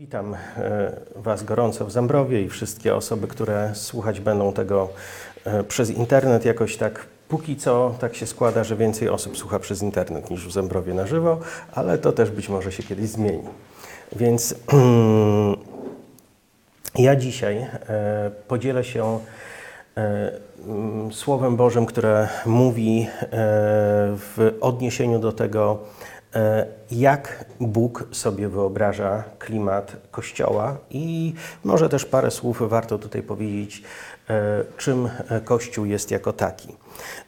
Witam e, Was gorąco w Zambrowie i wszystkie osoby, które słuchać będą tego e, przez internet. Jakoś tak póki co tak się składa, że więcej osób słucha przez internet niż w Zambrowie na żywo, ale to też być może się kiedyś zmieni. Więc ja dzisiaj e, podzielę się Słowem Bożym, które mówi w odniesieniu do tego, jak Bóg sobie wyobraża klimat Kościoła i może też parę słów warto tutaj powiedzieć, e, czym Kościół jest jako taki.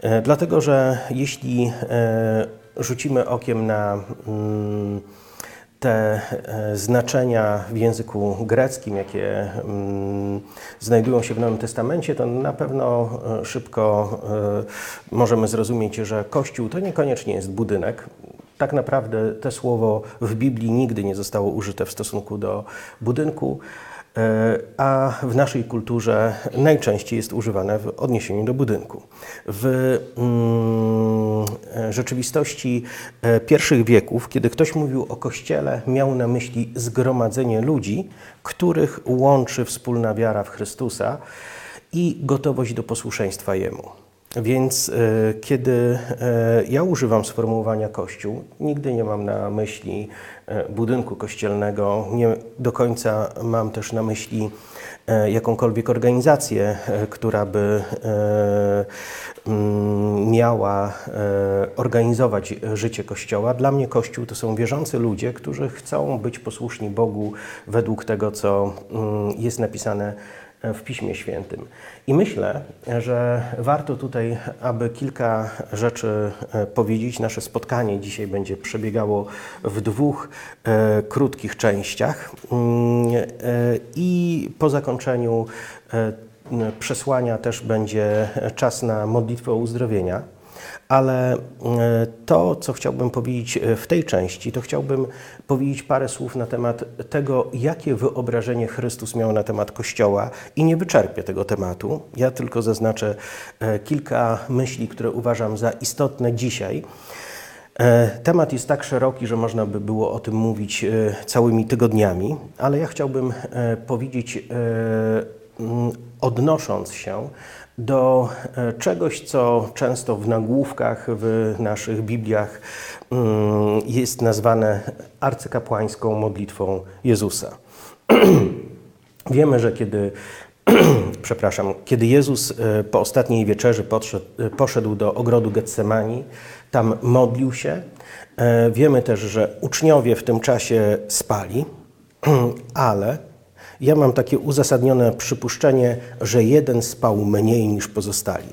E, dlatego, że jeśli rzucimy okiem na mm, te znaczenia w języku greckim, jakie mm, znajdują się w Nowym Testamencie, to na pewno szybko możemy zrozumieć, że Kościół to niekoniecznie jest budynek, tak naprawdę to słowo w Biblii nigdy nie zostało użyte w stosunku do budynku, e, a w naszej kulturze najczęściej jest używane w odniesieniu do budynku. W mm, rzeczywistości e, pierwszych wieków, kiedy ktoś mówił o kościele, miał na myśli zgromadzenie ludzi, których łączy wspólna wiara w Chrystusa i gotowość do posłuszeństwa Jemu. Więc e, kiedy e, ja używam sformułowania Kościół, nigdy nie mam na myśli e, budynku kościelnego, nie do końca mam też na myśli jakąkolwiek organizację, która by mm, miała organizować życie Kościoła. Dla mnie Kościół to są wierzący ludzie, którzy chcą być posłuszni Bogu według tego, co mm, jest napisane w Piśmie Świętym. I myślę, że warto tutaj, aby kilka rzeczy e, powiedzieć. Nasze spotkanie dzisiaj będzie przebiegało w dwóch e, krótkich częściach. Mm, e, I po zakończeniu e, przesłania też będzie czas na modlitwę o uzdrowienia. Ale e, to, co chciałbym powiedzieć e, w tej części, to chciałbym powiedzieć parę słów na temat tego, jakie wyobrażenie Chrystus miał na temat Kościoła i nie wyczerpię tego tematu. Ja tylko zaznaczę e, kilka myśli, które uważam za istotne dzisiaj. Temat jest tak szeroki, że można by było o tym mówić całymi tygodniami, ale ja chciałbym powiedzieć, odnosząc się do e, czegoś, co często w nagłówkach w naszych Bibliach mm, jest nazwane arcykapłańską modlitwą Jezusa. Wiemy, że kiedy przepraszam, kiedy Jezus e, po ostatniej wieczerzy podszedł, e, poszedł do ogrodu Getsemani, tam modlił się. Wiemy też, że uczniowie w tym czasie spali, ale ja mam takie uzasadnione przypuszczenie, że jeden spał mniej niż pozostali.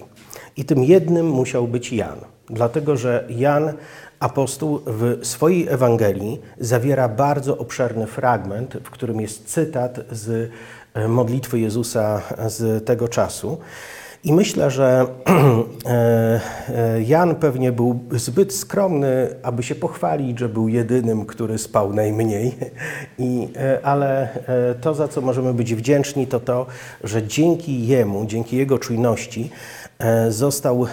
I tym jednym musiał być Jan, dlatego że Jan, apostoł, w swojej Ewangelii zawiera bardzo obszerny fragment, w którym jest cytat z e, modlitwy Jezusa z tego czasu. I myślę, że e, e, Jan pewnie był zbyt skromny, aby się pochwalić, że był jedynym, który spał najmniej. I, e, ale to, za co możemy być wdzięczni, to to, że dzięki jemu, dzięki jego czujności, został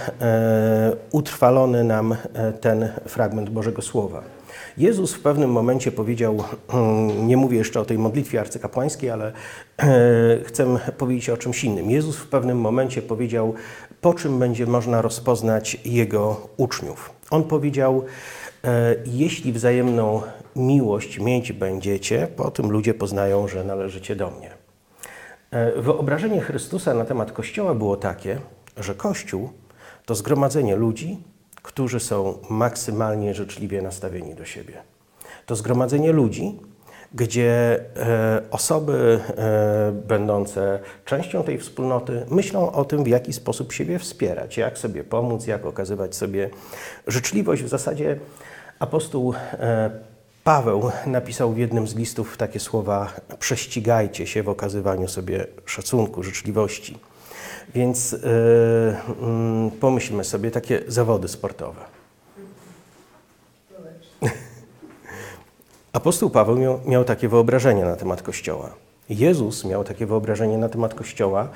utrwalony nam ten fragment Bożego Słowa. Jezus w pewnym momencie powiedział, nie mówię jeszcze o tej modlitwie arcykapłańskiej, ale chcę powiedzieć o czymś innym. Jezus w pewnym momencie powiedział, po czym będzie można rozpoznać Jego uczniów. On powiedział, e, jeśli wzajemną miłość mieć będziecie, po tym ludzie poznają, że należycie do mnie. E, wyobrażenie Chrystusa na temat Kościoła było takie, że Kościół to zgromadzenie ludzi, którzy są maksymalnie życzliwie nastawieni do siebie. To zgromadzenie ludzi, gdzie e, osoby e, będące częścią tej wspólnoty myślą o tym, w jaki sposób siebie wspierać, jak sobie pomóc, jak okazywać sobie życzliwość. W zasadzie apostoł e, Paweł napisał w jednym z listów takie słowa: prześcigajcie się w okazywaniu sobie szacunku, życzliwości. Więc yy, pomyślmy sobie takie zawody sportowe. Apostoł Paweł miał, miał takie wyobrażenie na temat Kościoła. Jezus miał takie wyobrażenie na temat Kościoła.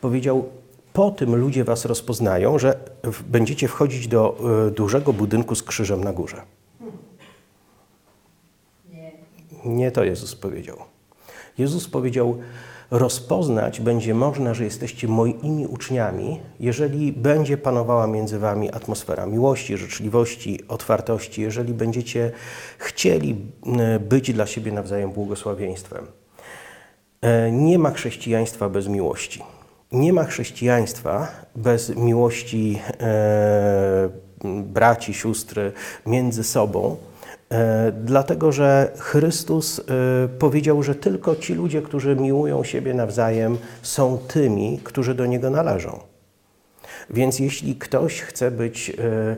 Powiedział, po tym ludzie was rozpoznają, że będziecie wchodzić do y, dużego budynku z krzyżem na górze. Nie. Nie to Jezus powiedział. Jezus powiedział: Rozpoznać będzie można, że jesteście moimi uczniami, jeżeli będzie panowała między wami atmosfera miłości, życzliwości, otwartości, jeżeli będziecie chcieli e, być dla siebie nawzajem błogosławieństwem. E, nie ma chrześcijaństwa bez miłości. Nie ma chrześcijaństwa bez miłości e, braci, sióstry między sobą, dlatego że Chrystus e, powiedział, że tylko ci ludzie, którzy miłują siebie nawzajem, są tymi, którzy do Niego należą. Więc jeśli ktoś chce być e,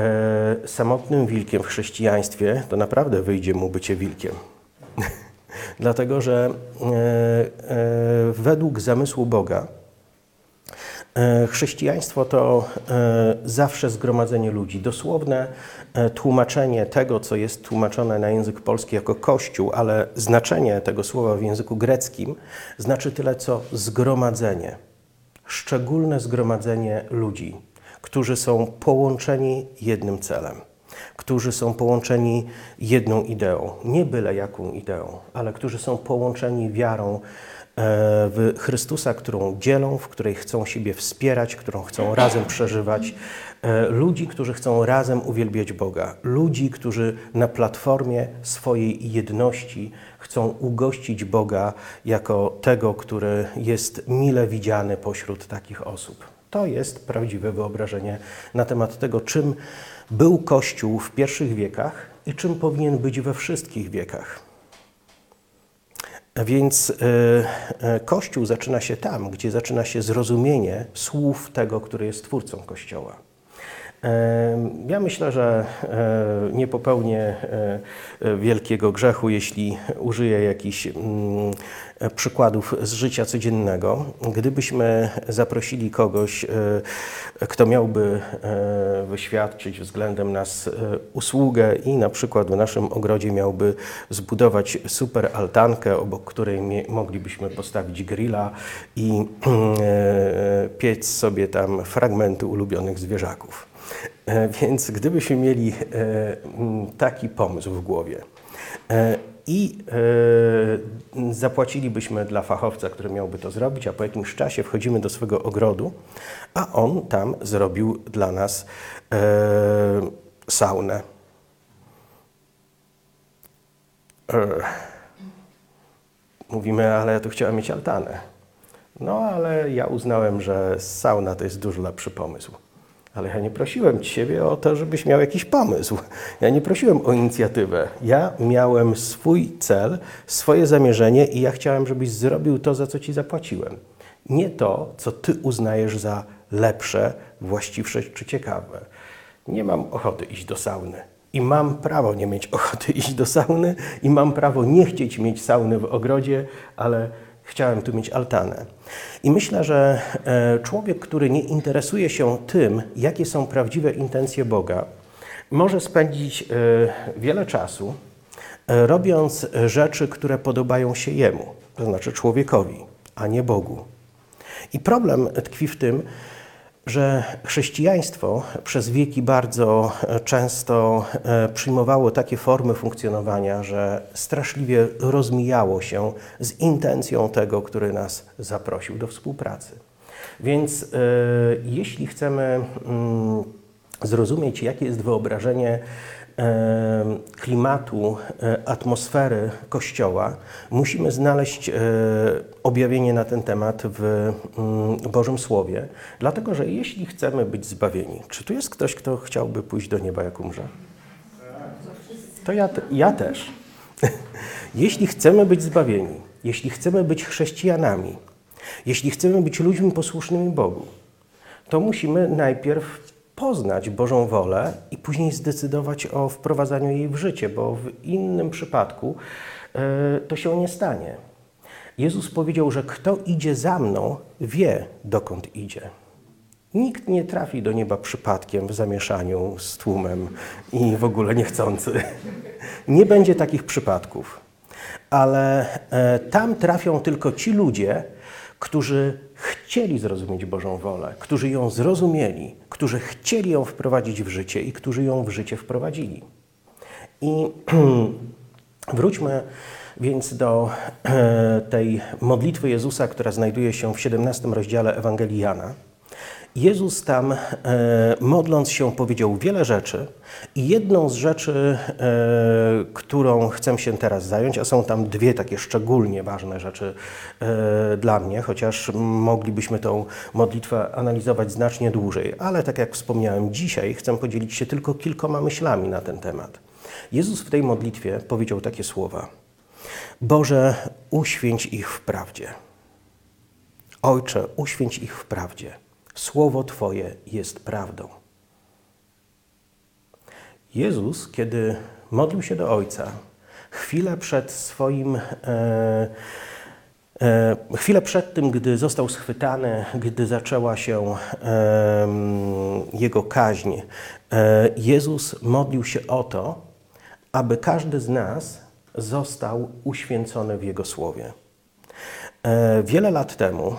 e, samotnym wilkiem w chrześcijaństwie, to naprawdę wyjdzie mu bycie wilkiem. Dlatego, że e, e, według zamysłu Boga e, chrześcijaństwo to zawsze zgromadzenie ludzi. Dosłowne tłumaczenie tego, co jest tłumaczone na język polski jako Kościół, ale znaczenie tego słowa w języku greckim znaczy tyle, co zgromadzenie. Szczególne zgromadzenie ludzi, którzy są połączeni jednym celem którzy są połączeni jedną ideą, nie byle jaką ideą, ale którzy są połączeni wiarą e, w Chrystusa, którą dzielą, w której chcą siebie wspierać, którą chcą razem przeżywać. E, ludzi, którzy chcą razem uwielbiać Boga. Ludzi, którzy na platformie swojej jedności chcą ugościć Boga jako tego, który jest mile widziany pośród takich osób. To jest prawdziwe wyobrażenie na temat tego, czym był Kościół w pierwszych wiekach i czym powinien być we wszystkich wiekach. Więc e, e, Kościół zaczyna się tam, gdzie zaczyna się zrozumienie słów tego, który jest twórcą Kościoła. Ja myślę, że e, nie popełnię e, wielkiego grzechu, jeśli użyję jakichś mm, przykładów z życia codziennego. Gdybyśmy zaprosili kogoś, e, kto miałby wyświadczyć względem nas usługę i na przykład w naszym ogrodzie miałby zbudować super altankę, obok której moglibyśmy postawić grilla i piec sobie tam fragmenty ulubionych zwierzaków. E, więc gdybyśmy mieli e, taki pomysł w głowie e, i zapłacilibyśmy dla fachowca, który miałby to zrobić, a po jakimś czasie wchodzimy do swego ogrodu, a on tam zrobił dla nas saunę. Mówimy, ale ja tu chciałem mieć altanę. No, ale ja uznałem, że sauna to jest dużo lepszy pomysł. Ale ja nie prosiłem Ciebie o to, żebyś miał jakiś pomysł. Ja nie prosiłem o inicjatywę. Ja miałem swój cel, swoje zamierzenie i ja chciałem, żebyś zrobił to, za co Ci zapłaciłem. Nie to, co Ty uznajesz za lepsze, właściwsze czy ciekawe. Nie mam ochoty iść do sauny. I mam prawo nie mieć ochoty iść do sauny, i mam prawo nie chcieć mieć sauny w ogrodzie, ale Chciałem tu mieć altanę. I myślę, że e, człowiek, który nie interesuje się tym, jakie są prawdziwe intencje Boga, może spędzić e, wiele czasu e, robiąc rzeczy, które podobają się Jemu, to znaczy człowiekowi, a nie Bogu. I problem tkwi w tym, że chrześcijaństwo przez wieki bardzo e, często e, przyjmowało takie formy funkcjonowania, że straszliwie rozmijało się z intencją tego, który nas zaprosił do współpracy. Więc e, jeśli chcemy mm, zrozumieć, jakie jest wyobrażenie klimatu, e, atmosfery Kościoła, musimy znaleźć e, objawienie na ten temat w mm, Bożym Słowie, dlatego że jeśli chcemy być zbawieni, czy tu jest ktoś, kto chciałby pójść do nieba jak umrze? To ja, ja też. jeśli chcemy być zbawieni, jeśli chcemy być chrześcijanami, jeśli chcemy być ludźmi posłusznymi Bogu, to musimy najpierw poznać Bożą wolę i później zdecydować o wprowadzaniu jej w życie, bo w innym przypadku e, to się nie stanie. Jezus powiedział, że kto idzie za mną, wie dokąd idzie. Nikt nie trafi do nieba przypadkiem w zamieszaniu z tłumem i w ogóle niechcący. Nie będzie takich przypadków. Ale e, tam trafią tylko ci ludzie, którzy chcieli zrozumieć Bożą wolę, którzy ją zrozumieli, którzy chcieli ją wprowadzić w życie i którzy ją w życie wprowadzili. I wróćmy więc do tej modlitwy Jezusa, która znajduje się w 17 rozdziale Ewangelii Jana. Jezus tam, e, modląc się, powiedział wiele rzeczy, i jedną z rzeczy, e, którą chcę się teraz zająć, a są tam dwie takie szczególnie ważne rzeczy e, dla mnie, chociaż moglibyśmy tą modlitwę analizować znacznie dłużej, ale tak jak wspomniałem, dzisiaj chcę podzielić się tylko kilkoma myślami na ten temat. Jezus w tej modlitwie powiedział takie słowa: Boże, uświęć ich w prawdzie. Ojcze, uświęć ich w prawdzie. Słowo Twoje jest prawdą. Jezus, kiedy modlił się do Ojca, chwilę przed swoim. E, e, chwilę przed tym, gdy został schwytany, gdy zaczęła się jego kaźń, e, Jezus modlił się o to, aby każdy z nas został uświęcony w Jego słowie. E, wiele lat temu,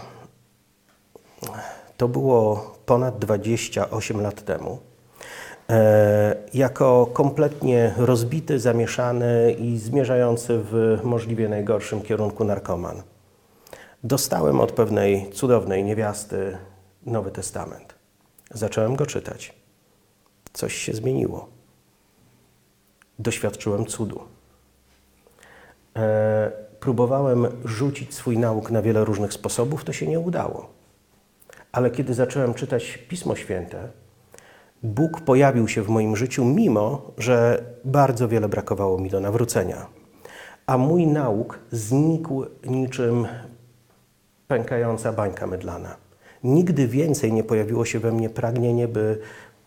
to było ponad 28 lat temu, e, jako kompletnie rozbity, zamieszany i zmierzający w możliwie najgorszym kierunku narkoman. Dostałem od pewnej cudownej niewiasty Nowy Testament. Zacząłem go czytać. Coś się zmieniło. Doświadczyłem cudu. E, próbowałem rzucić swój nauk na wiele różnych sposobów, to się nie udało. Ale kiedy zacząłem czytać Pismo Święte, Bóg pojawił się w moim życiu, mimo że bardzo wiele brakowało mi do nawrócenia. A mój nauk znikł niczym pękająca bańka mydlana. Nigdy więcej nie pojawiło się we mnie pragnienie, by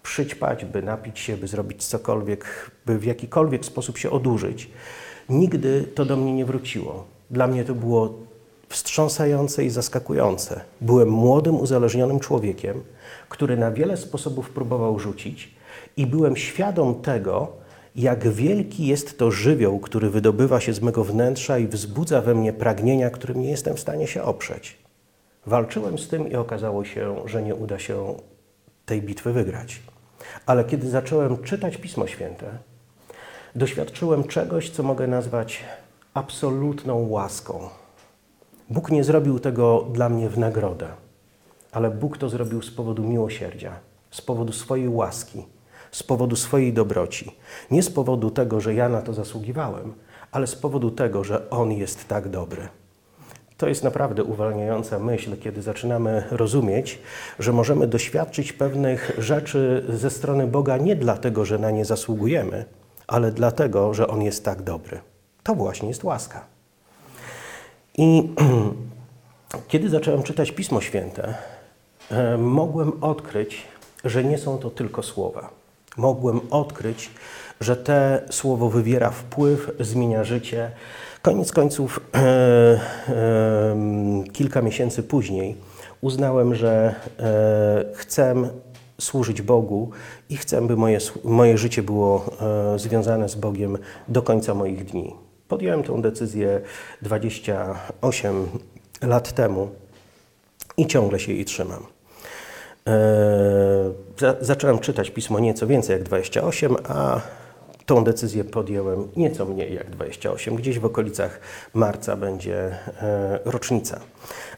przyćpać, by napić się, by zrobić cokolwiek, by w jakikolwiek sposób się odurzyć. Nigdy to do mnie nie wróciło. Dla mnie to było wstrząsające i zaskakujące. Byłem młodym, uzależnionym człowiekiem, który na wiele sposobów próbował rzucić, i byłem świadom tego, jak wielki jest to żywioł, który wydobywa się z mego wnętrza i wzbudza we mnie pragnienia, którym nie jestem w stanie się oprzeć. Walczyłem z tym i okazało się, że nie uda się tej bitwy wygrać. Ale kiedy zacząłem czytać Pismo Święte, doświadczyłem czegoś, co mogę nazwać absolutną łaską. Bóg nie zrobił tego dla mnie w nagrodę, ale Bóg to zrobił z powodu miłosierdzia, z powodu swojej łaski, z powodu swojej dobroci. Nie z powodu tego, że ja na to zasługiwałem, ale z powodu tego, że On jest tak dobry. To jest naprawdę uwalniająca myśl, kiedy zaczynamy rozumieć, że możemy doświadczyć pewnych rzeczy ze strony Boga nie dlatego, że na nie zasługujemy, ale dlatego, że On jest tak dobry. To właśnie jest łaska. I kiedy zacząłem czytać Pismo Święte, e, mogłem odkryć, że nie są to tylko słowa. Mogłem odkryć, że te słowo wywiera wpływ, zmienia życie. Koniec końców, e, e, kilka miesięcy później, uznałem, że chcę służyć Bogu i chcę, by moje, moje życie było związane z Bogiem do końca moich dni. Podjąłem tę decyzję 28 lat temu i ciągle się jej trzymam. E, zacząłem czytać pismo nieco więcej jak 28, a tą decyzję podjąłem nieco mniej jak 28. Gdzieś w okolicach marca będzie e, rocznica.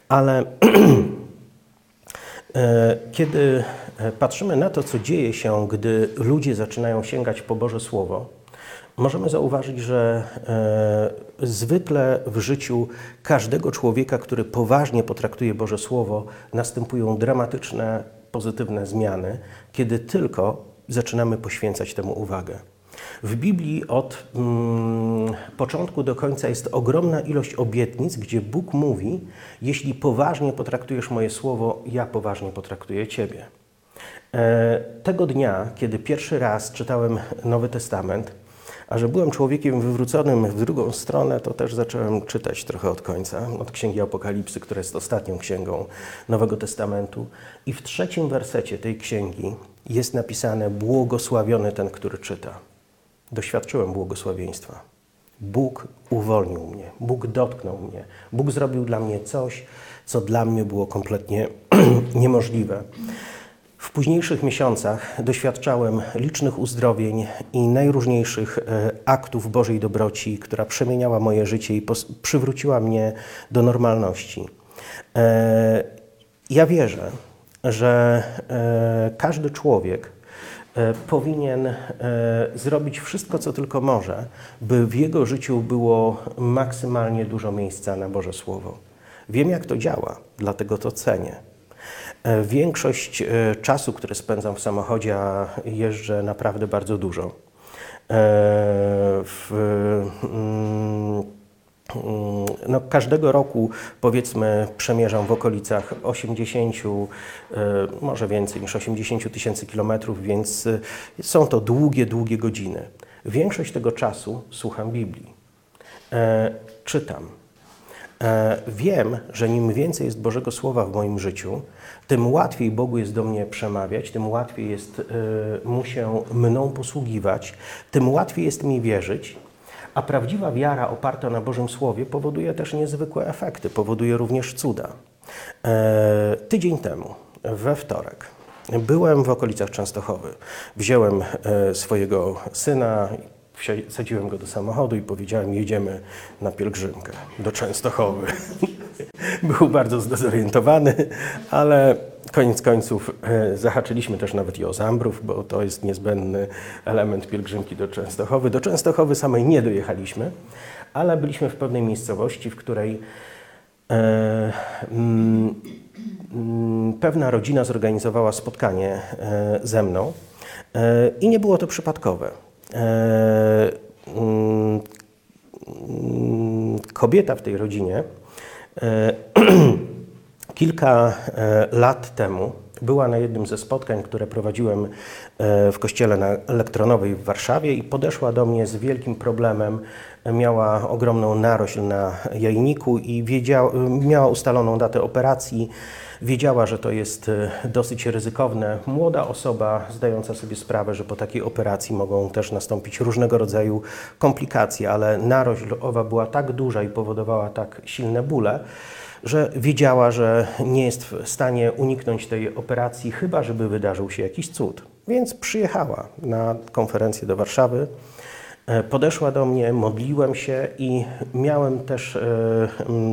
Ale e, kiedy patrzymy na to, co dzieje się, gdy ludzie zaczynają sięgać po Boże Słowo, możemy zauważyć, że e, zwykle w życiu każdego człowieka, który poważnie potraktuje Boże Słowo, następują dramatyczne, pozytywne zmiany, kiedy tylko zaczynamy poświęcać temu uwagę. W Biblii od mm, początku do końca jest ogromna ilość obietnic, gdzie Bóg mówi: Jeśli poważnie potraktujesz moje słowo, ja poważnie potraktuję Ciebie. E, tego dnia, kiedy pierwszy raz czytałem Nowy Testament, a że byłem człowiekiem wywróconym w drugą stronę, to też zacząłem czytać trochę od końca, od Księgi Apokalipsy, która jest ostatnią księgą Nowego Testamentu. I w trzecim wersecie tej księgi jest napisane: Błogosławiony ten, który czyta. Doświadczyłem błogosławieństwa. Bóg uwolnił mnie, Bóg dotknął mnie, Bóg zrobił dla mnie coś, co dla mnie było kompletnie niemożliwe. W późniejszych miesiącach doświadczałem licznych uzdrowień i najróżniejszych e, aktów Bożej dobroci, która przemieniała moje życie i przywróciła mnie do normalności. E, ja wierzę, że e, każdy człowiek powinien zrobić wszystko, co tylko może, by w jego życiu było maksymalnie dużo miejsca na Boże Słowo. Wiem, jak to działa, dlatego to cenię. E, większość e, czasu, który spędzam w samochodzie, a jeżdżę naprawdę bardzo dużo. E, w, mm, no, każdego roku, powiedzmy, przemierzam w okolicach 80, może więcej niż 80 tysięcy kilometrów, więc są to długie, długie godziny. Większość tego czasu słucham Biblii. Czytam. Wiem, że im więcej jest Bożego Słowa w moim życiu, tym łatwiej Bogu jest do mnie przemawiać, tym łatwiej jest y, mu się mną posługiwać, tym łatwiej jest mi wierzyć. A prawdziwa wiara oparta na Bożym Słowie powoduje też niezwykłe efekty, powoduje również cuda. E, tydzień temu, we wtorek, byłem w okolicach Częstochowy. Wziąłem e, swojego syna, wsadziłem go do samochodu i powiedziałem, jedziemy na pielgrzymkę do Częstochowy. Był bardzo zdezorientowany, ale koniec końców e, zahaczyliśmy też nawet i o Zambrów, bo to jest niezbędny element pielgrzymki do Częstochowy. Do Częstochowy samej nie dojechaliśmy, ale byliśmy w pewnej miejscowości, w której e, mm, mm, pewna rodzina zorganizowała spotkanie e, ze mną e, i nie było to przypadkowe. E, mm, kobieta w tej rodzinie e, kilka e, lat temu była na jednym ze spotkań, które prowadziłem w kościele na Elektronowej w Warszawie i podeszła do mnie z wielkim problemem. Miała ogromną narośl na jajniku i miała ustaloną datę operacji Wiedziała, że to jest e, dosyć ryzykowne. Młoda osoba, zdająca sobie sprawę, że po takiej operacji mogą też nastąpić różnego rodzaju komplikacje, ale narośl owa była tak duża i powodowała tak silne bóle, że wiedziała, że nie jest w stanie uniknąć tej operacji, chyba żeby wydarzył się jakiś cud. Więc przyjechała na konferencję do Warszawy. E, podeszła do mnie, modliłem się i miałem też e,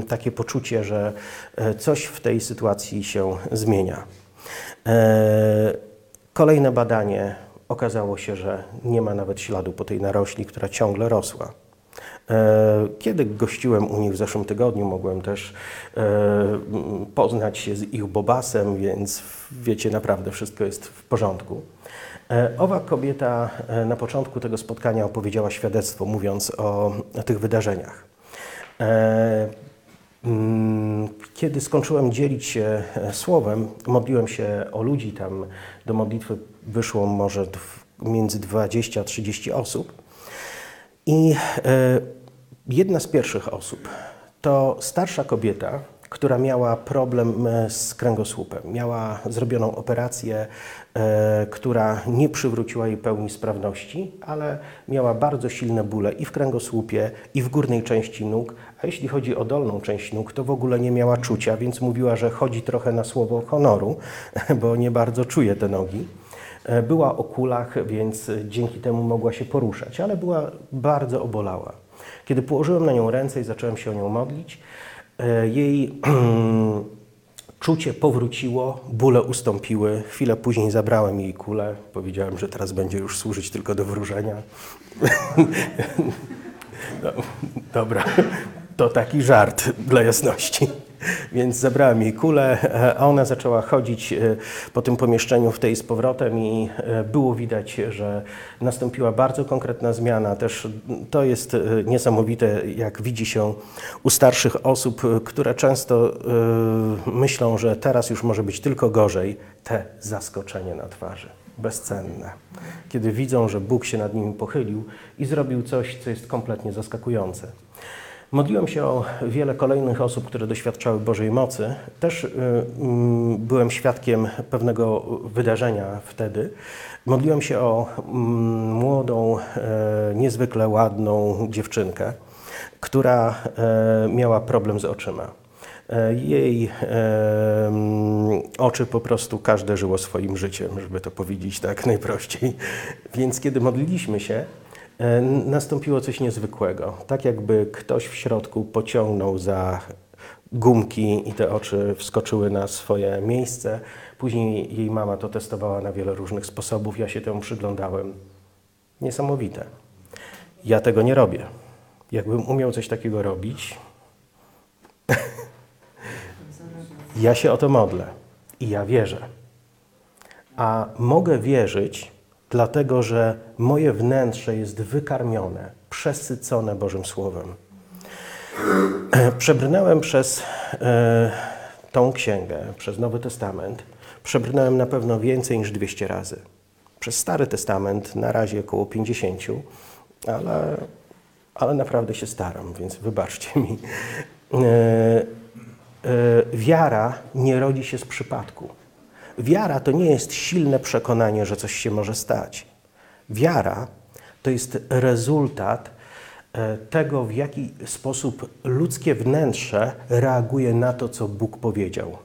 takie poczucie, że e, coś w tej sytuacji się zmienia. Kolejne badanie okazało się, że nie ma nawet śladu po tej narośli, która ciągle rosła. Kiedy gościłem u nich w zeszłym tygodniu, mogłem też poznać się z ich bobasem, więc wiecie, naprawdę wszystko jest w porządku. E, owa kobieta e, na początku tego spotkania opowiedziała świadectwo, mówiąc o, tych wydarzeniach. E, mm, kiedy skończyłem dzielić się słowem, modliłem się o ludzi, tam do modlitwy wyszło może między 20 a 30 osób. I jedna z pierwszych osób to starsza kobieta, która miała problem e, z kręgosłupem. Miała zrobioną operację, e, która nie przywróciła jej pełni sprawności, ale miała bardzo silne bóle i w kręgosłupie, i w górnej części nóg. A jeśli chodzi o dolną część nóg, to w ogóle nie miała czucia, więc mówiła, że chodzi trochę na słowo honoru, bo nie bardzo czuje te nogi. E, była o kulach, więc dzięki temu mogła się poruszać, ale była bardzo obolała. Kiedy położyłem na nią ręce i zacząłem się o nią modlić, E, jej czucie powróciło, bóle ustąpiły. Chwilę później zabrałem jej kulę. Powiedziałem, że teraz będzie już służyć tylko do wróżenia. no, dobra, to taki żart dla jasności. Więc zabrałem jej kulę, a ona zaczęła chodzić e, po tym pomieszczeniu w tej z powrotem i e, było widać, że nastąpiła bardzo konkretna zmiana. Też to jest e, niesamowite, jak widzi się u starszych osób, które często myślą, że teraz już może być tylko gorzej, te zaskoczenie na twarzy bezcenne. Kiedy widzą, że Bóg się nad nimi pochylił i zrobił coś, co jest kompletnie zaskakujące. Modliłem się o wiele kolejnych osób, które doświadczały Bożej mocy. Też y, mm, byłem świadkiem pewnego wydarzenia wtedy. Modliłem się o mm, młodą, e, niezwykle ładną dziewczynkę, która e, miała problem z oczyma. E, Jej em, oczy po prostu każde żyło swoim życiem, żeby to powiedzieć tak najprościej. Więc kiedy modliliśmy się, nastąpiło coś niezwykłego. Tak jakby ktoś w środku pociągnął za gumki i te oczy wskoczyły na swoje miejsce. Później jej mama to testowała na wiele różnych sposobów. Ja się temu przyglądałem. Niesamowite. Ja tego nie robię. Jakbym umiał coś takiego robić, ja się o to modlę i ja wierzę. A mogę wierzyć, dlatego że moje wnętrze jest wykarmione, przesycone Bożym Słowem. Przebrnąłem przez e, tą księgę, przez Nowy Testament. Przebrnąłem na pewno więcej niż 200 razy. Przez Stary Testament na razie około 50, ale, ale naprawdę się staram, więc wybaczcie mi. E, e, wiara nie rodzi się z przypadku. Wiara to nie jest silne przekonanie, że coś się może stać. Wiara to jest rezultat e, tego, w jaki sposób ludzkie wnętrze reaguje na to, co Bóg powiedział.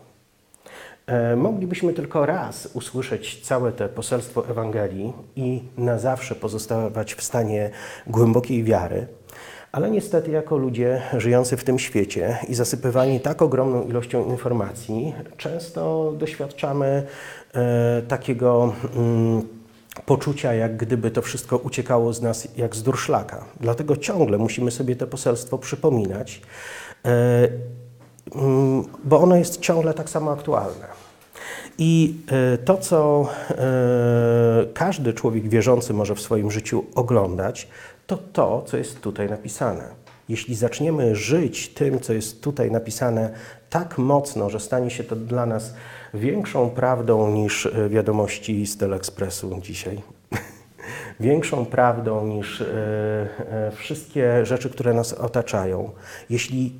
E, Moglibyśmy tylko raz usłyszeć całe te poselstwo Ewangelii i na zawsze pozostawać w stanie głębokiej wiary, ale niestety, jako ludzie żyjący w tym świecie i zasypywani tak ogromną ilością informacji, często doświadczamy e, takiego. Mm, poczucia, jak gdyby to wszystko uciekało z nas jak z durszlaka. Dlatego ciągle musimy sobie to poselstwo przypominać, e, mm, bo ono jest ciągle tak samo aktualne. I e, to, co e, każdy człowiek wierzący może w swoim życiu oglądać, to to, co jest tutaj napisane. Jeśli zaczniemy żyć tym, co jest tutaj napisane tak mocno, że stanie się to dla nas większą prawdą niż e, wiadomości z Telekspresu dzisiaj, większą prawdą niż e, e, wszystkie rzeczy, które nas otaczają, jeśli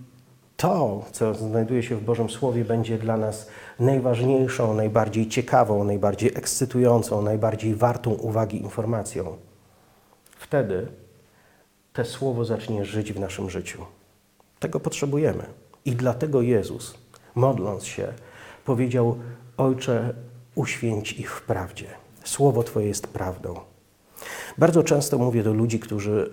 to, co znajduje się w Bożym Słowie, będzie dla nas najważniejszą, najbardziej ciekawą, najbardziej ekscytującą, najbardziej wartą uwagi informacją, wtedy te słowo zacznie żyć w naszym życiu. Tego potrzebujemy. I dlatego Jezus, modląc się, powiedział: Ojcze, uświęć ich w prawdzie. Słowo Twoje jest prawdą. Bardzo często mówię do ludzi, którzy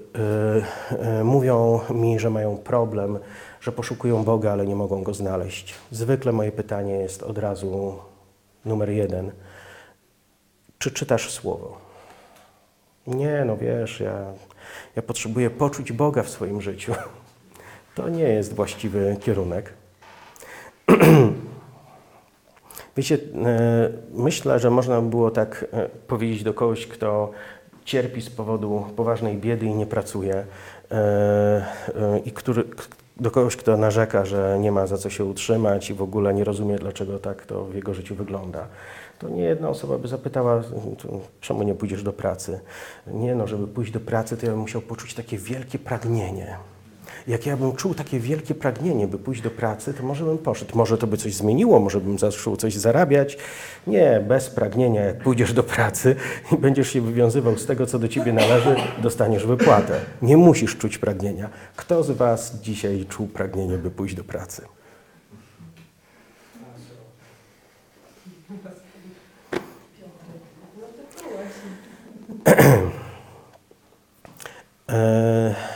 y, y, mówią mi, że mają problem, że poszukują Boga, ale nie mogą go znaleźć. Zwykle moje pytanie jest od razu numer jeden: Czy czytasz słowo? Nie, no wiesz, ja, ja potrzebuję poczuć Boga w swoim życiu. To nie jest właściwy kierunek. Wiecie, e, myślę, że można by było tak e, powiedzieć do kogoś, kto cierpi z powodu poważnej biedy i nie pracuje, e, i który, do kogoś, kto narzeka, że nie ma za co się utrzymać i w ogóle nie rozumie, dlaczego tak to w jego życiu wygląda. To nie jedna osoba by zapytała, czemu nie pójdziesz do pracy? Nie no, żeby pójść do pracy, to ja bym musiał poczuć takie wielkie pragnienie. Jak ja bym czuł takie wielkie pragnienie, by pójść do pracy, to może bym poszedł. Może to by coś zmieniło, może bym zaczął coś zarabiać. Nie, bez pragnienia. Jak pójdziesz do pracy i będziesz się wywiązywał z tego, co do ciebie należy, dostaniesz wypłatę. Nie musisz czuć pragnienia. Kto z Was dzisiaj czuł pragnienie, by pójść do pracy? E,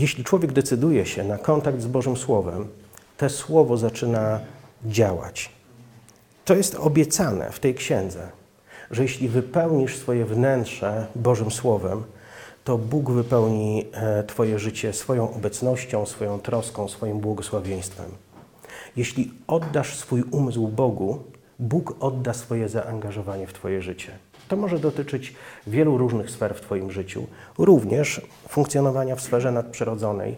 jeśli człowiek decyduje się na kontakt z Bożym Słowem, to Słowo zaczyna działać. To jest obiecane w tej księdze, że jeśli wypełnisz swoje wnętrze Bożym Słowem, to Bóg wypełni e, Twoje życie swoją obecnością, swoją troską, swoim błogosławieństwem. Jeśli oddasz swój umysł Bogu, Bóg odda swoje zaangażowanie w Twoje życie. To może dotyczyć wielu różnych sfer w Twoim życiu, również funkcjonowania w sferze nadprzyrodzonej,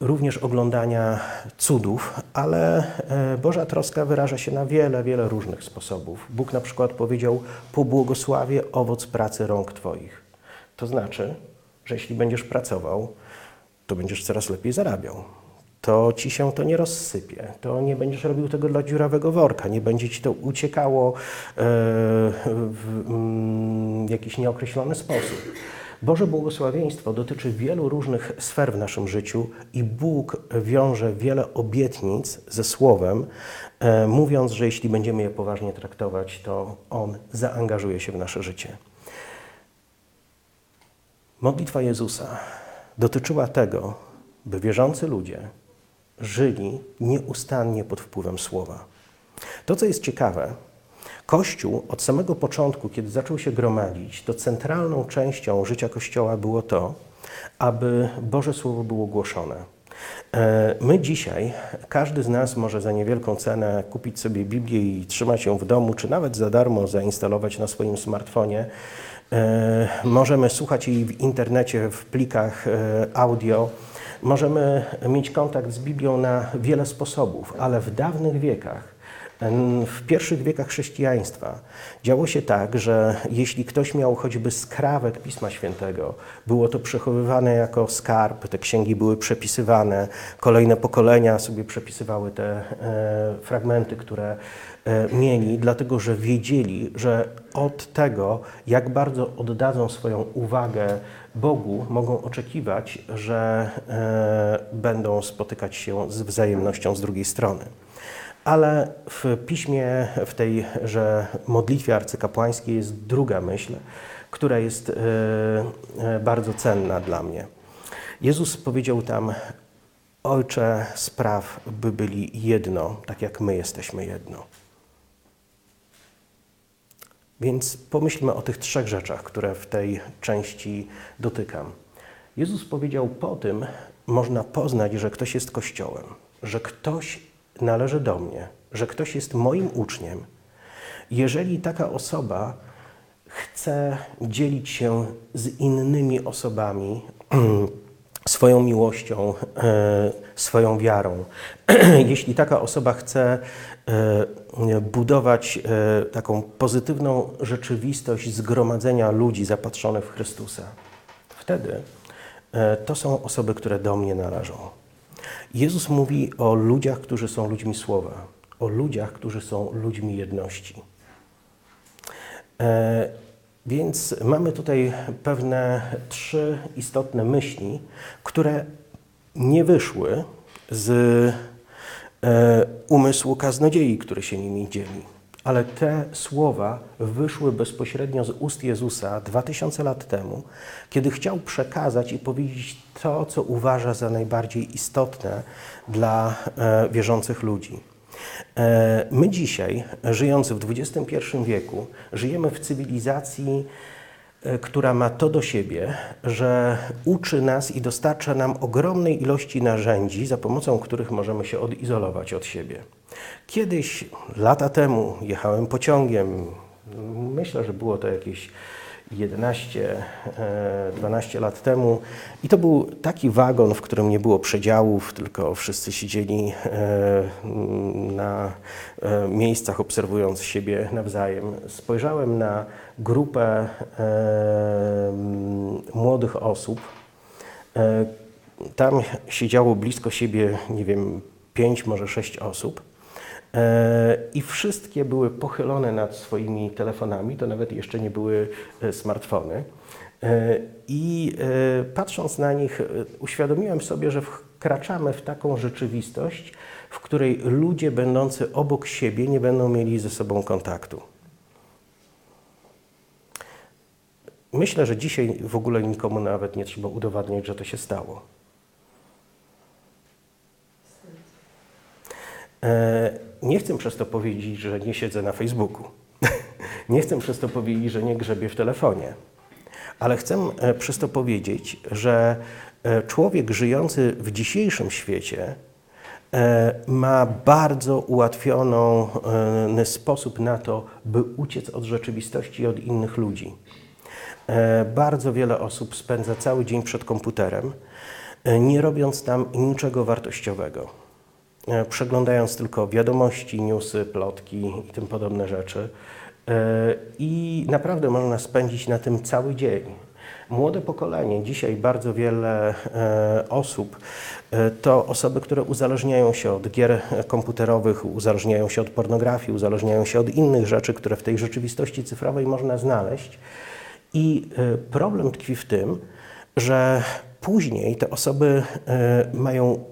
również oglądania cudów, ale e, Boża troska wyraża się na wiele, wiele różnych sposobów. Bóg na przykład powiedział: Pobłogosławię owoc pracy rąk Twoich. To znaczy, że jeśli będziesz pracował, to będziesz coraz lepiej zarabiał to ci się to nie rozsypie. To nie będziesz robił tego dla dziurawego worka, nie będzie ci to uciekało e, w mm, jakiś nieokreślony sposób. Boże błogosławieństwo dotyczy wielu różnych sfer w naszym życiu i Bóg wiąże wiele obietnic ze Słowem, e, mówiąc, że jeśli będziemy je poważnie traktować, to On zaangażuje się w nasze życie. Modlitwa Jezusa dotyczyła tego, by wierzący ludzie żyli nieustannie pod wpływem Słowa. To, co jest ciekawe, Kościół od samego początku, kiedy zaczął się gromadzić, to centralną częścią życia Kościoła było to, aby Boże Słowo było głoszone. E, my dzisiaj, każdy z nas może za niewielką cenę kupić sobie Biblię i trzymać ją w domu, czy nawet za darmo zainstalować na swoim smartfonie. E, możemy słuchać jej w internecie, w plikach e, audio. Możemy mieć kontakt z Biblią na wiele sposobów, ale w dawnych wiekach w pierwszych wiekach chrześcijaństwa działo się tak, że jeśli ktoś miał choćby skrawek Pisma Świętego, było to przechowywane jako skarb, te księgi były przepisywane, kolejne pokolenia sobie przepisywały te e, fragmenty, które mieli, dlatego że wiedzieli, że od tego, jak bardzo oddadzą swoją uwagę Bogu, mogą oczekiwać, że e, będą spotykać się z wzajemnością z drugiej strony. Ale w piśmie, w tej, że modlitwie arcykapłańskiej jest druga myśl, która jest e, e, bardzo cenna dla mnie. Jezus powiedział tam: Ojcze, spraw, by byli jedno, tak jak my jesteśmy jedno. Więc pomyślmy o tych trzech rzeczach, które w tej części dotykam. Jezus powiedział: Po tym można poznać, że ktoś jest Kościołem, że ktoś należy do mnie, że ktoś jest moim uczniem, jeżeli taka osoba chce dzielić się z innymi osobami swoją miłością, e, swoją wiarą, jeśli taka osoba chce e, budować e, taką pozytywną rzeczywistość zgromadzenia ludzi zapatrzonych w Chrystusa, wtedy to są osoby, które do mnie należą. Jezus mówi o ludziach, którzy są ludźmi słowa, o ludziach, którzy są ludźmi jedności. E, więc mamy tutaj pewne trzy istotne myśli, które nie wyszły z e, umysłu kaznodziei, który się nimi dzieli ale te słowa wyszły bezpośrednio z ust Jezusa dwa tysiące lat temu, kiedy chciał przekazać i powiedzieć to, co uważa za najbardziej istotne dla e, wierzących ludzi. E, my dzisiaj, żyjąc w XXI wieku, żyjemy w cywilizacji, e, która ma to do siebie, że uczy nas i dostarcza nam ogromnej ilości narzędzi, za pomocą których możemy się odizolować od siebie. Kiedyś, lata temu, jechałem pociągiem. Myślę, że było to jakieś 11, 12 e, lat temu. I to był taki wagon, w którym nie było przedziałów, tylko wszyscy siedzieli e, na e, miejscach, obserwując siebie nawzajem. Spojrzałem na grupę młodych osób. Tam siedziało blisko siebie, nie wiem, pięć, może sześć osób. E, I wszystkie były pochylone nad swoimi telefonami, to nawet jeszcze nie były e, smartfony. E, I patrząc na nich, uświadomiłem sobie, że wkraczamy w taką rzeczywistość, w której ludzie będący obok siebie nie będą mieli ze sobą kontaktu. Myślę, że dzisiaj w ogóle nikomu nawet nie trzeba udowadniać, że to się stało. Nie chcę przez to powiedzieć, że nie siedzę na Facebooku. nie chcę przez to powiedzieć, że nie grzebię w telefonie. Ale chcę e, przez to powiedzieć, że e, człowiek żyjący w dzisiejszym świecie e, ma bardzo ułatwiony sposób na to, by uciec od rzeczywistości i od innych ludzi. Bardzo wiele osób spędza cały dzień przed komputerem, nie robiąc tam niczego wartościowego. E, przeglądając tylko wiadomości, newsy, plotki i tym podobne rzeczy. E, I naprawdę można spędzić na tym cały dzień. Młode pokolenie, dzisiaj bardzo wiele e, osób to osoby, które uzależniają się od gier komputerowych, uzależniają się od pornografii, uzależniają się od innych rzeczy, które w tej rzeczywistości cyfrowej można znaleźć. I problem tkwi w tym, że później te osoby mają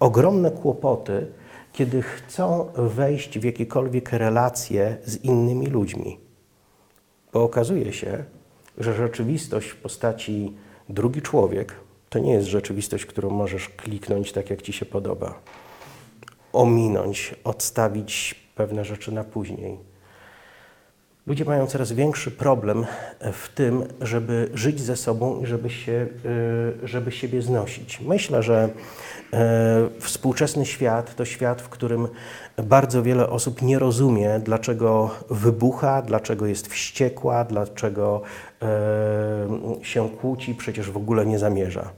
ogromne kłopoty, kiedy chcą wejść w jakiekolwiek relacje z innymi ludźmi. Bo okazuje się, że rzeczywistość w postaci drugi człowiek to nie jest rzeczywistość, którą możesz kliknąć tak, jak ci się podoba, ominąć, odstawić pewne rzeczy na później. Ludzie mają coraz większy problem w tym, żeby żyć ze sobą i żeby, się, y, żeby siebie znosić. Myślę, że y, współczesny świat to świat, w którym bardzo wiele osób nie rozumie, dlaczego wybucha, dlaczego jest wściekła, dlaczego się kłóci, przecież w ogóle nie zamierza.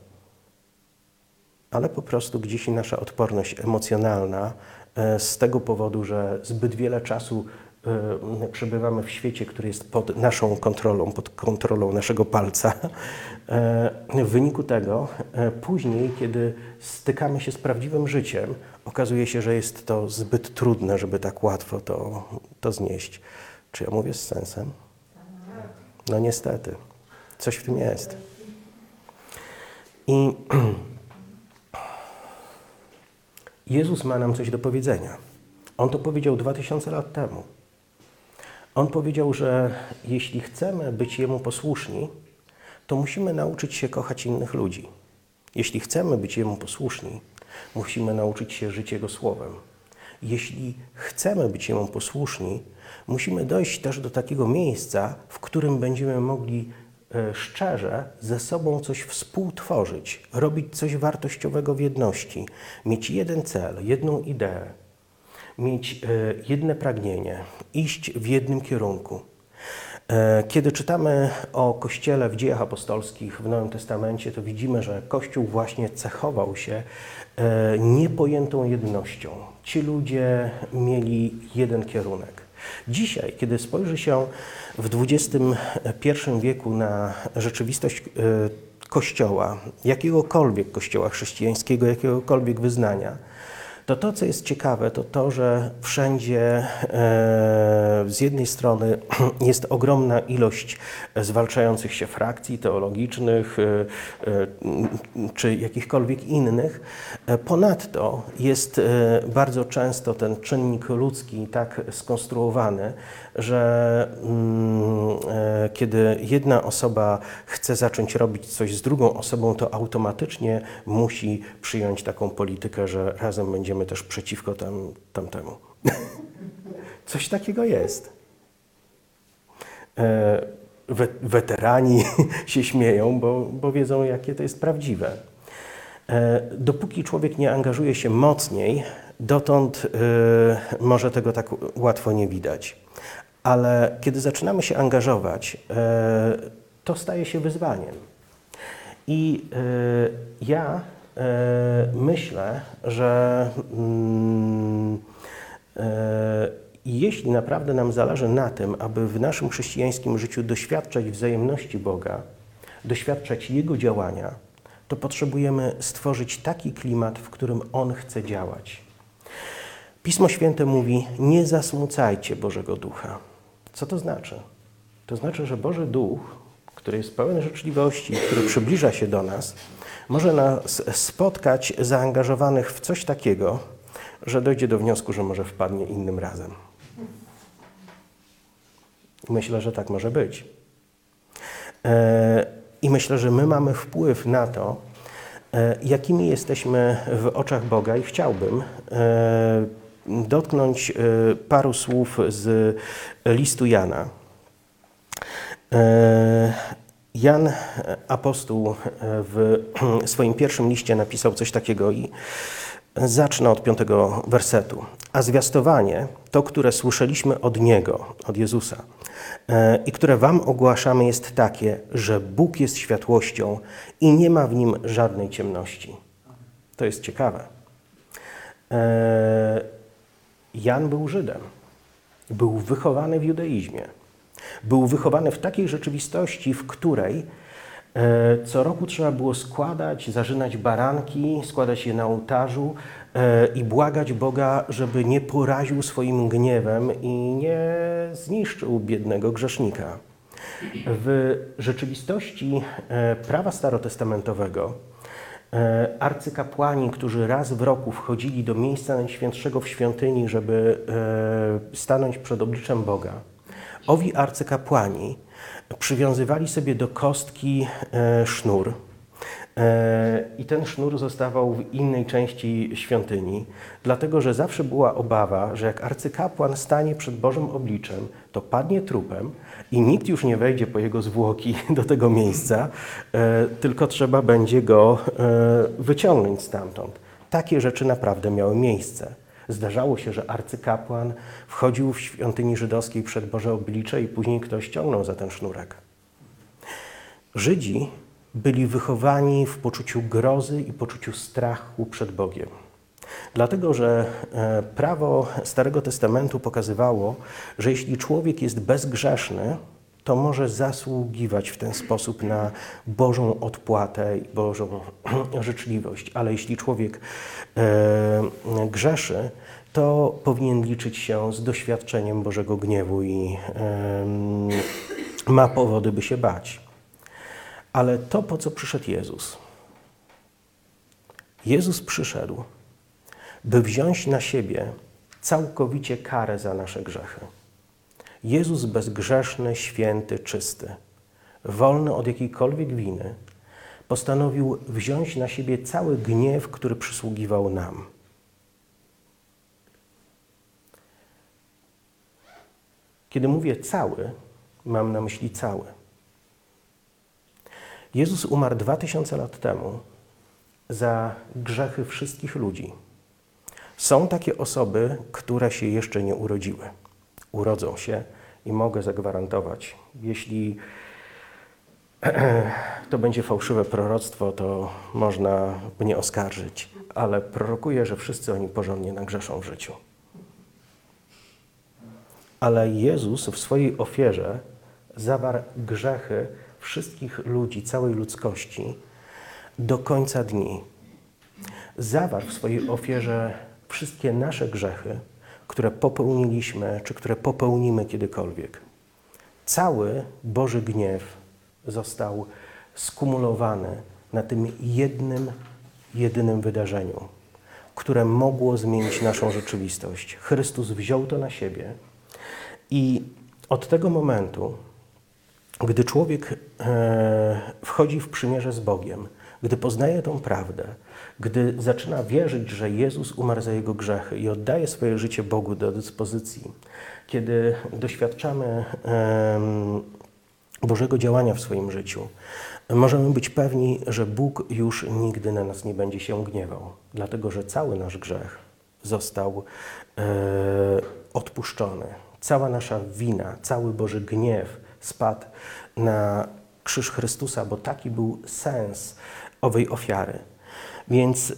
Ale po prostu gdzieś nasza odporność emocjonalna z tego powodu, że zbyt wiele czasu E, przebywamy w świecie, który jest pod naszą kontrolą, pod kontrolą naszego palca. E, w wyniku tego e, później, kiedy stykamy się z prawdziwym życiem, okazuje się, że jest to zbyt trudne, żeby tak łatwo to, to znieść. Czy ja mówię z sensem? No niestety. Coś w tym jest. I Jezus ma nam coś do powiedzenia. On to powiedział dwa tysiące lat temu. On powiedział, że jeśli chcemy być Jemu posłuszni, to musimy nauczyć się kochać innych ludzi. Jeśli chcemy być Jemu posłuszni, musimy nauczyć się żyć Jego słowem. Jeśli chcemy być Jemu posłuszni, musimy dojść też do takiego miejsca, w którym będziemy mogli e, szczerze ze sobą coś współtworzyć, robić coś wartościowego w jedności, mieć jeden cel, jedną ideę, mieć e, jedne pragnienie, iść w jednym kierunku. E, kiedy czytamy o Kościele w dziejach apostolskich w Nowym Testamencie, to widzimy, że Kościół właśnie cechował się e, niepojętą jednością. Ci ludzie mieli jeden kierunek. Dzisiaj, kiedy spojrzy się w XXI wieku na rzeczywistość Kościoła, jakiegokolwiek Kościoła chrześcijańskiego, jakiegokolwiek wyznania, to to, co jest ciekawe, to to, że wszędzie e, z jednej strony jest ogromna ilość zwalczających się frakcji teologicznych e, e, czy jakichkolwiek innych. Ponadto jest bardzo często ten czynnik ludzki tak skonstruowany, że mm, kiedy jedna osoba chce zacząć robić coś z drugą osobą, to automatycznie musi przyjąć taką politykę, że razem będziemy będziemy też przeciwko tam, tamtemu. Coś takiego jest. E, we, weterani się śmieją, bo, bo wiedzą, jakie to jest prawdziwe. E, dopóki człowiek nie angażuje się mocniej, dotąd e, może tego tak łatwo nie widać. Ale kiedy zaczynamy się angażować, e, to staje się wyzwaniem. I e, ja myślę, że mm, e, jeśli naprawdę nam zależy na tym, aby w naszym chrześcijańskim życiu doświadczać wzajemności Boga, doświadczać Jego działania, to potrzebujemy stworzyć taki klimat, w którym On chce działać. Pismo Święte mówi: Nie zasmucajcie Bożego Ducha. Co to znaczy? To znaczy, że Boży Duch, który jest pełen życzliwości, który przybliża się do nas, może nas spotkać zaangażowanych w coś takiego, że dojdzie do wniosku, że może wpadnie innym razem. Myślę, że tak może być. E, I myślę, że my mamy wpływ na to, e, jakimi jesteśmy w oczach Boga, i chciałbym e, dotknąć paru słów z listu Jana. Jan e, apostoł e, w swoim pierwszym liście napisał coś takiego i zacznę od piątego wersetu. A zwiastowanie, to, które słyszeliśmy od Niego, od Jezusa e, i które Wam ogłaszamy jest takie, że Bóg jest światłością i nie ma w Nim żadnej ciemności. To jest ciekawe. Jan był Żydem. Był wychowany w judaizmie. Był wychowany w takiej rzeczywistości, w której e, co roku trzeba było składać, zarzynać baranki, składać je na ołtarzu e, i błagać Boga, żeby nie poraził swoim gniewem i nie zniszczył biednego grzesznika. W rzeczywistości e, prawa starotestamentowego arcykapłani, którzy raz w roku wchodzili do miejsca najświętszego w świątyni, żeby stanąć przed obliczem Boga, owi arcykapłani przywiązywali sobie do kostki sznur, E, I ten sznur zostawał w innej części świątyni, dlatego że zawsze była obawa, że jak arcykapłan stanie przed Bożym obliczem, to padnie trupem i nikt już nie wejdzie po jego zwłoki do tego miejsca, e, tylko trzeba będzie go e, wyciągnąć stamtąd. Takie rzeczy naprawdę miały miejsce. Zdarzało się, że arcykapłan wchodził w świątyni żydowskiej przed Boże oblicze i później ktoś ciągnął za ten sznurek. Żydzi byli wychowani w poczuciu grozy i poczuciu strachu przed Bogiem. Dlatego, że e, prawo Starego Testamentu pokazywało, że jeśli człowiek jest bezgrzeszny, to może zasługiwać w ten sposób na Bożą odpłatę i Bożą życzliwość. Ale jeśli człowiek e, grzeszy, to powinien liczyć się z doświadczeniem Bożego gniewu i e, ma powody, by się bać. Ale to, po co przyszedł Jezus. Jezus przyszedł, by wziąć na siebie całkowicie karę za nasze grzechy. Jezus bezgrzeszny, święty, czysty, wolny od jakiejkolwiek winy, postanowił wziąć na siebie cały gniew, który przysługiwał nam. Kiedy mówię cały, mam na myśli cały. Jezus umarł dwa tysiące lat temu za grzechy wszystkich ludzi. Są takie osoby, które się jeszcze nie urodziły. Urodzą się i mogę zagwarantować, jeśli to będzie fałszywe proroctwo, to można mnie oskarżyć, ale prorokuję, że wszyscy oni porządnie nagrzeszą w życiu. Ale Jezus w swojej ofierze zawarł grzechy wszystkich ludzi, całej ludzkości do końca dni. Zawarł w swojej ofierze wszystkie nasze grzechy, które popełniliśmy, czy które popełnimy kiedykolwiek. Cały Boży gniew został skumulowany na tym jednym, jedynym wydarzeniu, które mogło zmienić naszą rzeczywistość. Chrystus wziął to na siebie i od tego momentu gdy człowiek e, wchodzi w przymierze z Bogiem, gdy poznaje tą prawdę, gdy zaczyna wierzyć, że Jezus umarł za jego grzechy i oddaje swoje życie Bogu do dyspozycji, kiedy doświadczamy Bożego działania w swoim życiu, możemy być pewni, że Bóg już nigdy na nas nie będzie się gniewał, dlatego że cały nasz grzech został e, odpuszczony. Cała nasza wina, cały Boży gniew spadł na krzyż Chrystusa, bo taki był sens owej ofiary. Więc e,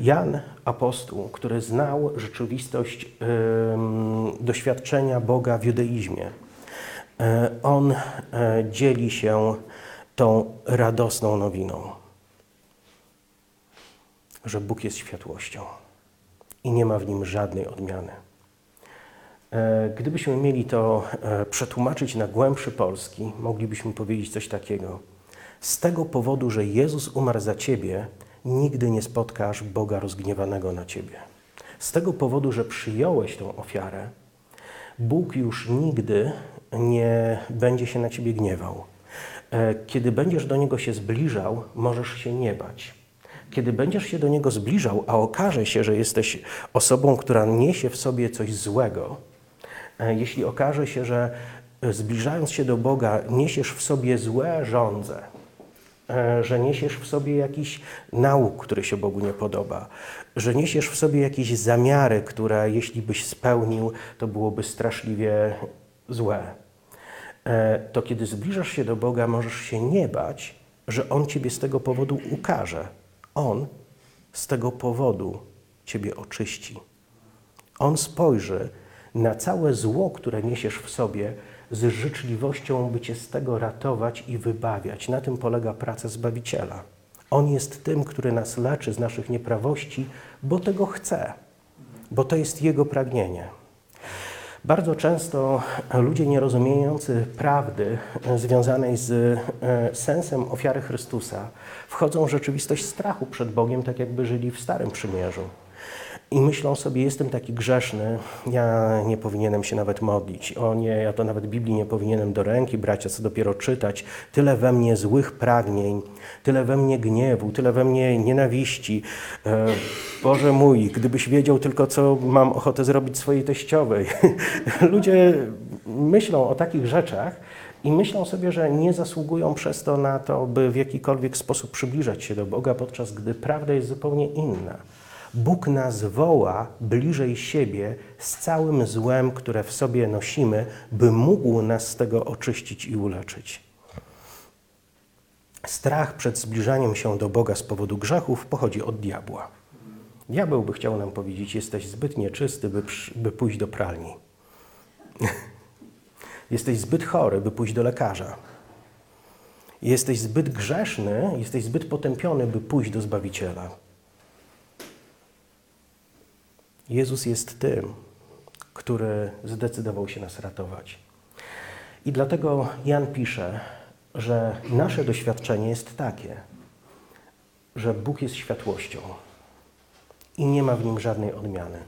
Jan, apostuł, który znał rzeczywistość doświadczenia Boga w judaizmie, e, on e, dzieli się tą radosną nowiną, że Bóg jest światłością i nie ma w nim żadnej odmiany. Gdybyśmy mieli to przetłumaczyć na głębszy polski, moglibyśmy powiedzieć coś takiego. Z tego powodu, że Jezus umarł za ciebie, nigdy nie spotkasz Boga rozgniewanego na ciebie. Z tego powodu, że przyjąłeś tą ofiarę, Bóg już nigdy nie będzie się na ciebie gniewał. E, kiedy będziesz do Niego się zbliżał, możesz się nie bać. Kiedy będziesz się do Niego zbliżał, a okaże się, że jesteś osobą, która niesie w sobie coś złego, E, jeśli okaże się, że e, zbliżając się do Boga, niesiesz w sobie złe żądze, że niesiesz w sobie jakiś nauk, który się Bogu nie podoba, że niesiesz w sobie jakieś zamiary, które jeśli byś spełnił, to byłoby straszliwie złe. To kiedy zbliżasz się do Boga, możesz się nie bać, że On Ciebie z tego powodu ukaże. On z tego powodu Ciebie oczyści. On spojrzy na całe zło, które niesiesz w sobie, z życzliwością, by Cię z tego ratować i wybawiać. Na tym polega praca Zbawiciela. On jest tym, który nas leczy z naszych nieprawości, bo tego chce, bo to jest Jego pragnienie. Bardzo często ludzie nierozumiejący prawdy związanej z e, sensem ofiary Chrystusa wchodzą w rzeczywistość strachu przed Bogiem, tak jakby żyli w Starym Przymierzu. I myślą sobie, jestem taki grzeszny, ja nie powinienem się nawet modlić. O nie, ja to nawet Biblii nie powinienem do ręki brać, a co dopiero czytać. Tyle we mnie złych pragnień, tyle we mnie gniewu, tyle we mnie nienawiści. E, Boże mój, gdybyś wiedział tylko, co mam ochotę zrobić swojej teściowej. Ludzie myślą o takich rzeczach i myślą sobie, że nie zasługują przez to na to, by w jakikolwiek sposób przybliżać się do Boga, podczas gdy prawda jest zupełnie inna. Bóg nas woła bliżej siebie z całym złem, które w sobie nosimy, by mógł nas z tego oczyścić i uleczyć. Strach przed zbliżaniem się do Boga z powodu grzechów pochodzi od diabła. Diabeł by chciał nam powiedzieć: Jesteś zbyt nieczysty, by, by pójść do pralni. jesteś zbyt chory, by pójść do lekarza. Jesteś zbyt grzeszny, jesteś zbyt potępiony, by pójść do zbawiciela. Jezus jest tym, który zdecydował się nas ratować. I dlatego Jan pisze, że nasze doświadczenie jest takie, że Bóg jest światłością i nie ma w nim żadnej odmiany.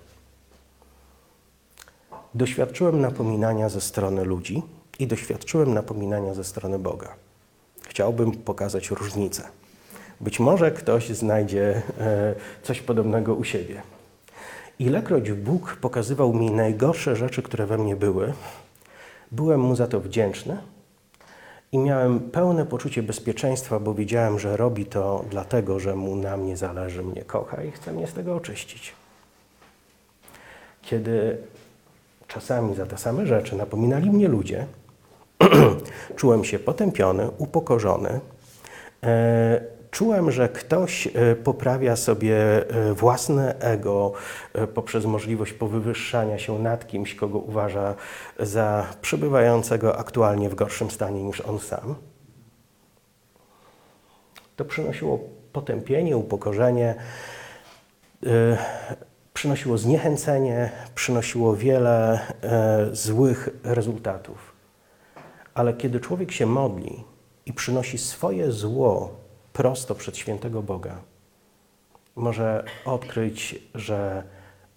Doświadczyłem napominania ze strony ludzi i doświadczyłem napominania ze strony Boga. Chciałbym pokazać różnicę. Być może ktoś znajdzie e, coś podobnego u siebie. Ilekroć Bóg pokazywał mi najgorsze rzeczy, które we mnie były, byłem mu za to wdzięczny i miałem pełne poczucie bezpieczeństwa, bo wiedziałem, że robi to dlatego, że mu na mnie zależy, mnie kocha i chce mnie z tego oczyścić. Kiedy czasami za te same rzeczy napominali mnie ludzie, czułem się potępiony, upokorzony. E, czułem, że ktoś e, poprawia sobie e, własne ego e, poprzez możliwość powywyższania się nad kimś, kogo uważa za przebywającego aktualnie w gorszym stanie niż on sam. To przynosiło potępienie, upokorzenie, przynosiło zniechęcenie, przynosiło wiele złych rezultatów. Ale kiedy człowiek się modli i przynosi swoje zło prosto przed świętego Boga, może odkryć, że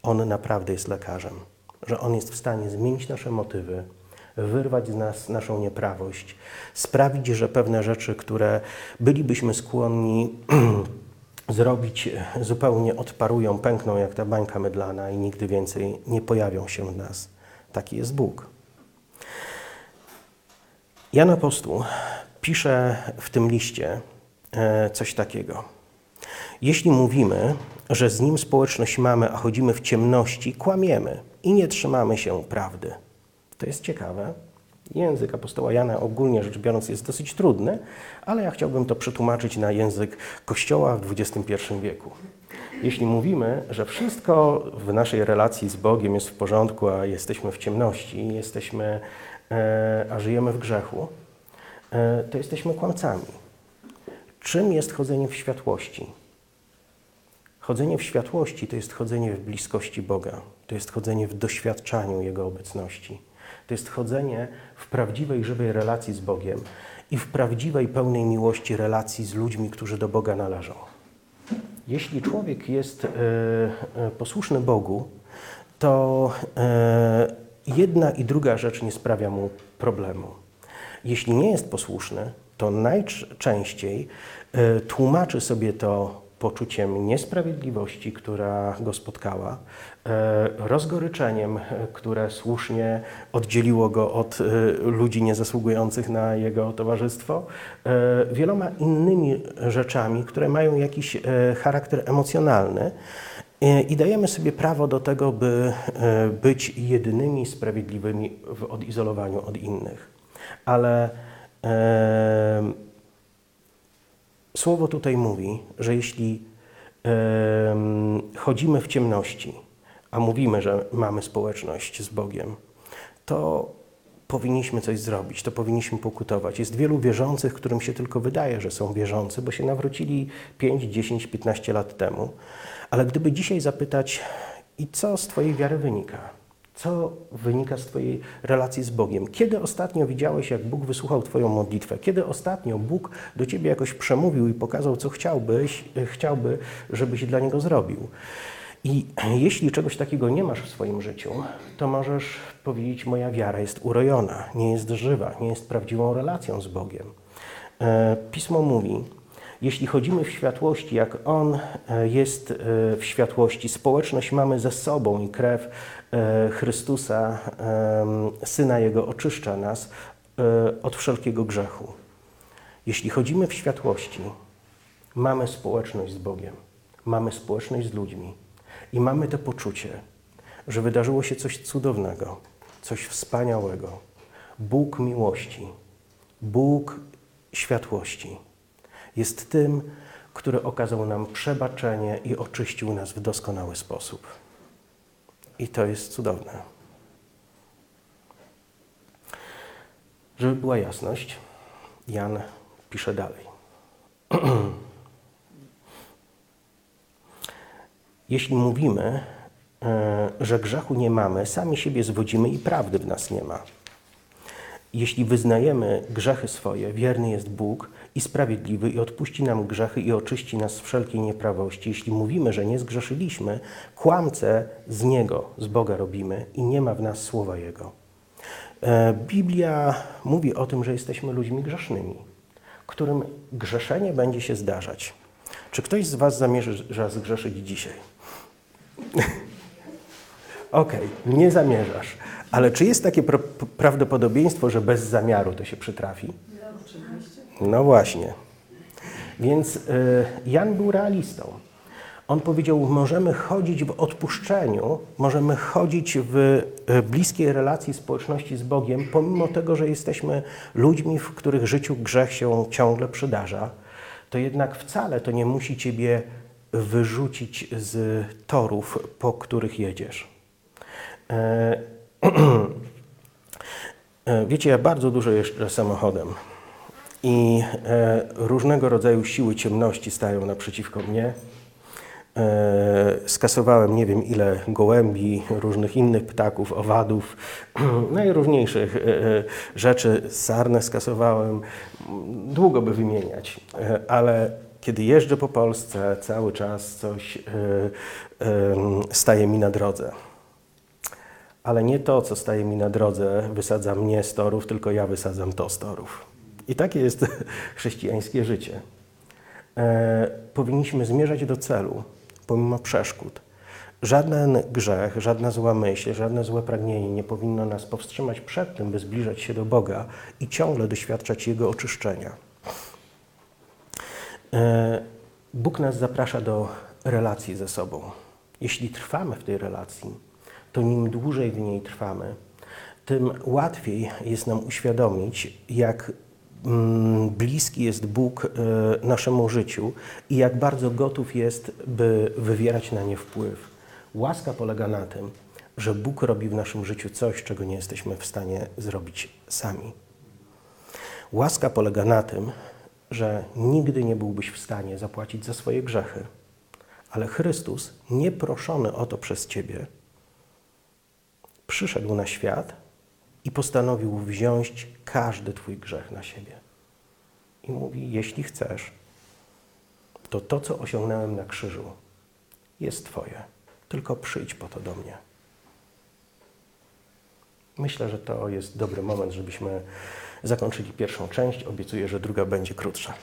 On naprawdę jest lekarzem, że On jest w stanie zmienić nasze motywy, wyrwać z nas naszą nieprawość, sprawić, że pewne rzeczy, które bylibyśmy skłonni zrobić, zupełnie odparują, pękną jak ta bańka mydlana i nigdy więcej nie pojawią się w nas. Taki jest Bóg. Jan Apostoł pisze w tym liście, coś takiego. Jeśli mówimy, że z Nim społeczność mamy, a chodzimy w ciemności, kłamiemy i nie trzymamy się prawdy. To jest ciekawe. Język apostoła Jana ogólnie rzecz biorąc jest dosyć trudny, ale ja chciałbym to przetłumaczyć na język Kościoła w XXI wieku. Jeśli mówimy, że wszystko w naszej relacji z Bogiem jest w porządku, a jesteśmy w ciemności, jesteśmy, e, a żyjemy w grzechu, e, to jesteśmy kłamcami. Czym jest chodzenie w światłości? Chodzenie w światłości to jest chodzenie w bliskości Boga, to jest chodzenie w doświadczaniu Jego obecności, to jest chodzenie w prawdziwej, żywej relacji z Bogiem i w prawdziwej, pełnej miłości relacji z ludźmi, którzy do Boga należą. Jeśli człowiek jest e, e, posłuszny Bogu, to e, jedna i druga rzecz nie sprawia mu problemu. Jeśli nie jest posłuszny, to najczęściej e, tłumaczy sobie to poczuciem niesprawiedliwości, która go spotkała, e, rozgoryczeniem, e, które słusznie oddzieliło go od ludzi niezasługujących na jego towarzystwo, wieloma innymi rzeczami, które mają jakiś charakter emocjonalny. I dajemy sobie prawo do tego, by być jedynymi sprawiedliwymi w odizolowaniu od innych. Ale Słowo tutaj mówi, że jeśli chodzimy w ciemności, a mówimy, że mamy społeczność z Bogiem, to powinniśmy coś zrobić, to powinniśmy pokutować. Jest wielu wierzących, którym się tylko wydaje, że są wierzący, bo się nawrócili 5, 10, 15 lat temu. Ale gdyby dzisiaj zapytać, i co z Twojej wiary wynika? Co wynika z Twojej relacji z Bogiem? Kiedy ostatnio widziałeś, jak Bóg wysłuchał Twoją modlitwę? Kiedy ostatnio Bóg do Ciebie jakoś przemówił i pokazał, co chciałbyś, chciałby, żebyś dla Niego zrobił? I jeśli czegoś takiego nie masz w swoim życiu, to możesz powiedzieć: Moja wiara jest urojona, nie jest żywa, nie jest prawdziwą relacją z Bogiem. E, Pismo mówi, jeśli chodzimy w światłości, jak On e, jest e, w światłości, społeczność mamy ze sobą i krew Chrystusa, Syna Jego, oczyszcza nas od wszelkiego grzechu. Jeśli chodzimy w światłości, mamy społeczność z Bogiem, mamy społeczność z ludźmi i mamy to poczucie, że wydarzyło się coś cudownego, coś wspaniałego. Bóg miłości, Bóg światłości jest tym, który okazał nam przebaczenie i oczyścił nas w doskonały sposób. I to jest cudowne. Żeby była jasność, Jan pisze dalej. Jeśli mówimy, e, że grzechu nie mamy, sami siebie zwodzimy i prawdy w nas nie ma. Jeśli wyznajemy grzechy swoje, wierny jest Bóg i sprawiedliwy i odpuści nam grzechy i oczyści nas z wszelkiej nieprawości. Jeśli mówimy, że nie zgrzeszyliśmy, kłamce z Niego, z Boga robimy i nie ma w nas słowa Jego. E, Biblia mówi o tym, że jesteśmy ludźmi grzesznymi, którym grzeszenie będzie się zdarzać. Czy ktoś z Was zamierza zgrzeszyć dzisiaj? Okej, okay, nie zamierzasz. Ale czy jest takie pra prawdopodobieństwo, że bez zamiaru to się przytrafi? No, właśnie. Więc y, Jan był realistą. On powiedział: Możemy chodzić w odpuszczeniu, możemy chodzić w y, bliskiej relacji społeczności z Bogiem, pomimo tego, że jesteśmy ludźmi, w których życiu grzech się ciągle przydarza, to jednak wcale to nie musi ciebie wyrzucić z torów, po których jedziesz. E, e, wiecie, ja bardzo dużo jeżdżę samochodem i e, różnego rodzaju siły ciemności stają naprzeciwko mnie. Skasowałem nie wiem ile gołębi, różnych innych ptaków, owadów, najróżniejszych rzeczy. Sarnę skasowałem. Długo by wymieniać, ale kiedy jeżdżę po Polsce, cały czas coś staje mi na drodze ale nie to, co staje mi na drodze, wysadza mnie z torów, tylko ja wysadzam to z torów. I takie jest chrześcijańskie życie. E, powinniśmy zmierzać do celu, pomimo przeszkód. Żaden grzech, żadna zła myśl, żadne złe pragnienie nie powinno nas powstrzymać przed tym, by zbliżać się do Boga i ciągle doświadczać Jego oczyszczenia. E, Bóg nas zaprasza do relacji ze sobą. Jeśli trwamy w tej relacji, to im dłużej w niej trwamy, tym łatwiej jest nam uświadomić, jak bliski jest Bóg e, naszemu życiu i jak bardzo gotów jest, by wywierać na nie wpływ. Łaska polega na tym, że Bóg robi w naszym życiu coś, czego nie jesteśmy w stanie zrobić sami. Łaska polega na tym, że nigdy nie byłbyś w stanie zapłacić za swoje grzechy, ale Chrystus, nieproszony o to przez Ciebie, przyszedł na świat i postanowił wziąć każdy Twój grzech na siebie. I mówi: Jeśli chcesz, to to, co osiągnąłem na krzyżu, jest Twoje. Tylko przyjdź po to do mnie. Myślę, że to jest dobry moment, żebyśmy zakończyli pierwszą część. Obiecuję, że druga będzie krótsza.